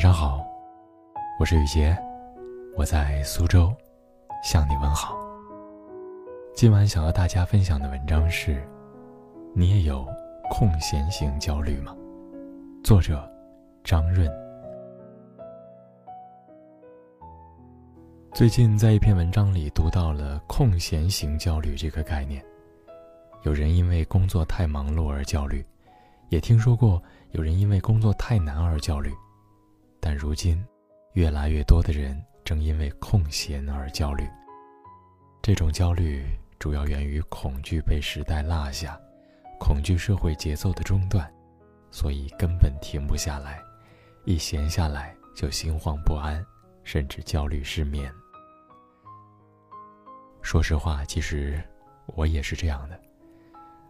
晚上好，我是雨杰，我在苏州向你问好。今晚想和大家分享的文章是：你也有空闲型焦虑吗？作者张润。最近在一篇文章里读到了空闲型焦虑这个概念，有人因为工作太忙碌而焦虑，也听说过有人因为工作太难而焦虑。但如今，越来越多的人正因为空闲而焦虑。这种焦虑主要源于恐惧被时代落下，恐惧社会节奏的中断，所以根本停不下来。一闲下来就心慌不安，甚至焦虑失眠。说实话，其实我也是这样的，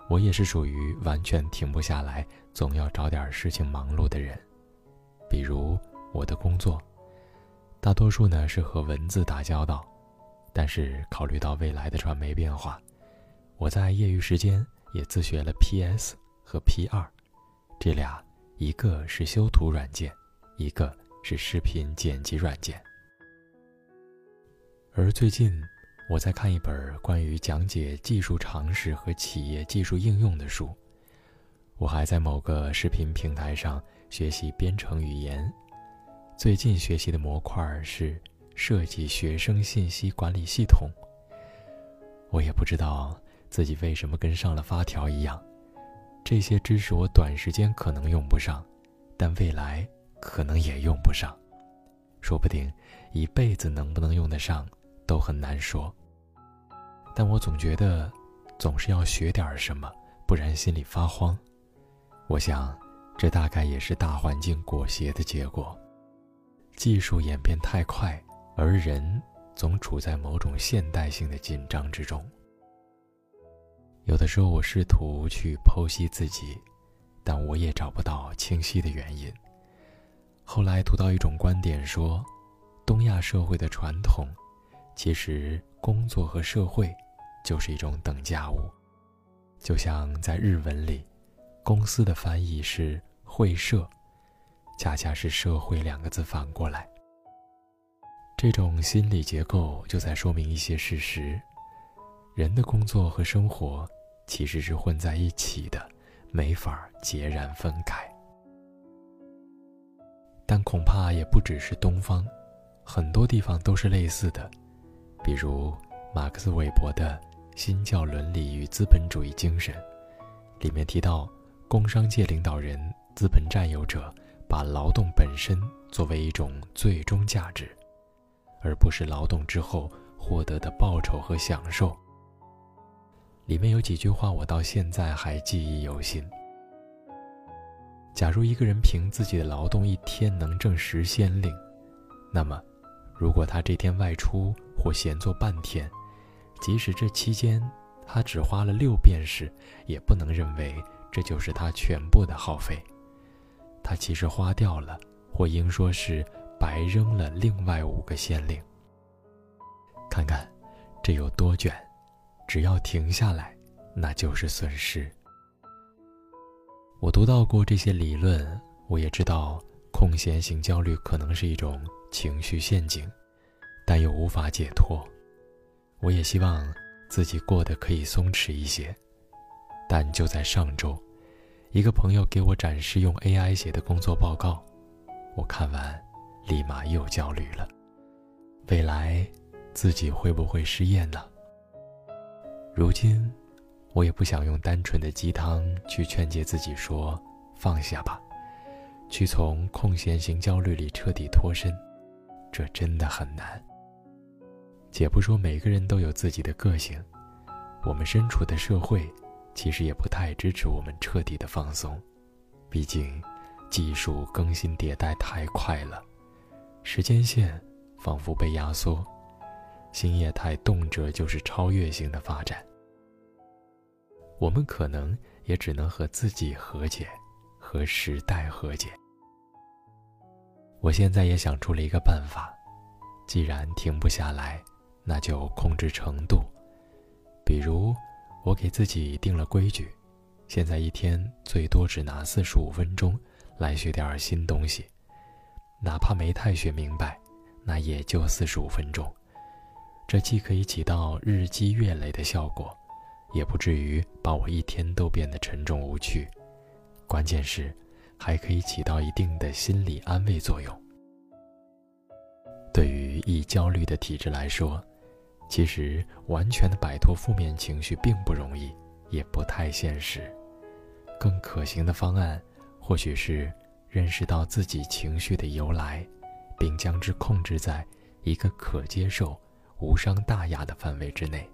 我也是属于完全停不下来，总要找点事情忙碌的人，比如。我的工作，大多数呢是和文字打交道，但是考虑到未来的传媒变化，我在业余时间也自学了 PS 和 P2，这俩一个是修图软件，一个是视频剪辑软件。而最近，我在看一本关于讲解技术常识和企业技术应用的书，我还在某个视频平台上学习编程语言。最近学习的模块是设计学生信息管理系统。我也不知道自己为什么跟上了发条一样，这些知识我短时间可能用不上，但未来可能也用不上，说不定一辈子能不能用得上都很难说。但我总觉得，总是要学点什么，不然心里发慌。我想，这大概也是大环境裹挟的结果。技术演变太快，而人总处在某种现代性的紧张之中。有的时候，我试图去剖析自己，但我也找不到清晰的原因。后来读到一种观点说，东亚社会的传统，其实工作和社会就是一种等价物，就像在日文里，公司的翻译是会社。恰恰是“社会”两个字反过来，这种心理结构就在说明一些事实：人的工作和生活其实是混在一起的，没法截然分开。但恐怕也不只是东方，很多地方都是类似的，比如马克思韦伯的《新教伦理与资本主义精神》，里面提到，工商界领导人、资本占有者。把劳动本身作为一种最终价值，而不是劳动之后获得的报酬和享受。里面有几句话我到现在还记忆犹新。假如一个人凭自己的劳动一天能挣十先令，那么，如果他这天外出或闲坐半天，即使这期间他只花了六便士，也不能认为这就是他全部的耗费。他其实花掉了，或应说是白扔了另外五个县令。看看，这有多卷！只要停下来，那就是损失。我读到过这些理论，我也知道空闲型焦虑可能是一种情绪陷阱，但又无法解脱。我也希望自己过得可以松弛一些，但就在上周。一个朋友给我展示用 AI 写的工作报告，我看完，立马又焦虑了。未来，自己会不会失业呢？如今，我也不想用单纯的鸡汤去劝诫自己说放下吧，去从空闲型焦虑里彻底脱身，这真的很难。且不说每个人都有自己的个性，我们身处的社会。其实也不太支持我们彻底的放松，毕竟技术更新迭代太快了，时间线仿佛被压缩，新业态动辄就是超越性的发展。我们可能也只能和自己和解，和时代和解。我现在也想出了一个办法，既然停不下来，那就控制程度，比如。我给自己定了规矩，现在一天最多只拿四十五分钟来学点新东西，哪怕没太学明白，那也就四十五分钟。这既可以起到日积月累的效果，也不至于把我一天都变得沉重无趣。关键是，还可以起到一定的心理安慰作用。对于易焦虑的体质来说，其实完全的摆脱负面情绪并不容易，也不太现实。更可行的方案，或许是认识到自己情绪的由来，并将之控制在一个可接受。无伤大雅的范围之内。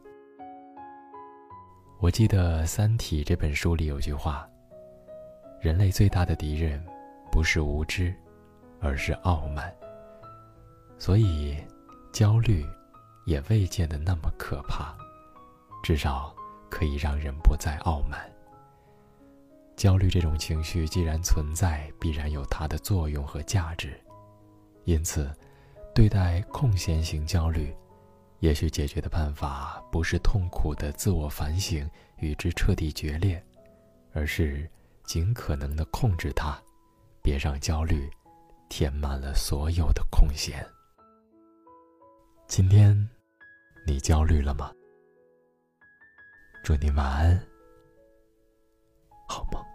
我记得《三体》这本书里有句话：“人类最大的敌人，不是无知，而是傲慢。”所以，焦虑也未见得那么可怕，至少可以让人不再傲慢。焦虑这种情绪既然存在，必然有它的作用和价值。因此，对待空闲型焦虑。也许解决的办法不是痛苦的自我反省与之彻底决裂，而是尽可能的控制它，别让焦虑填满了所有的空闲。今天，你焦虑了吗？祝你晚安好梦。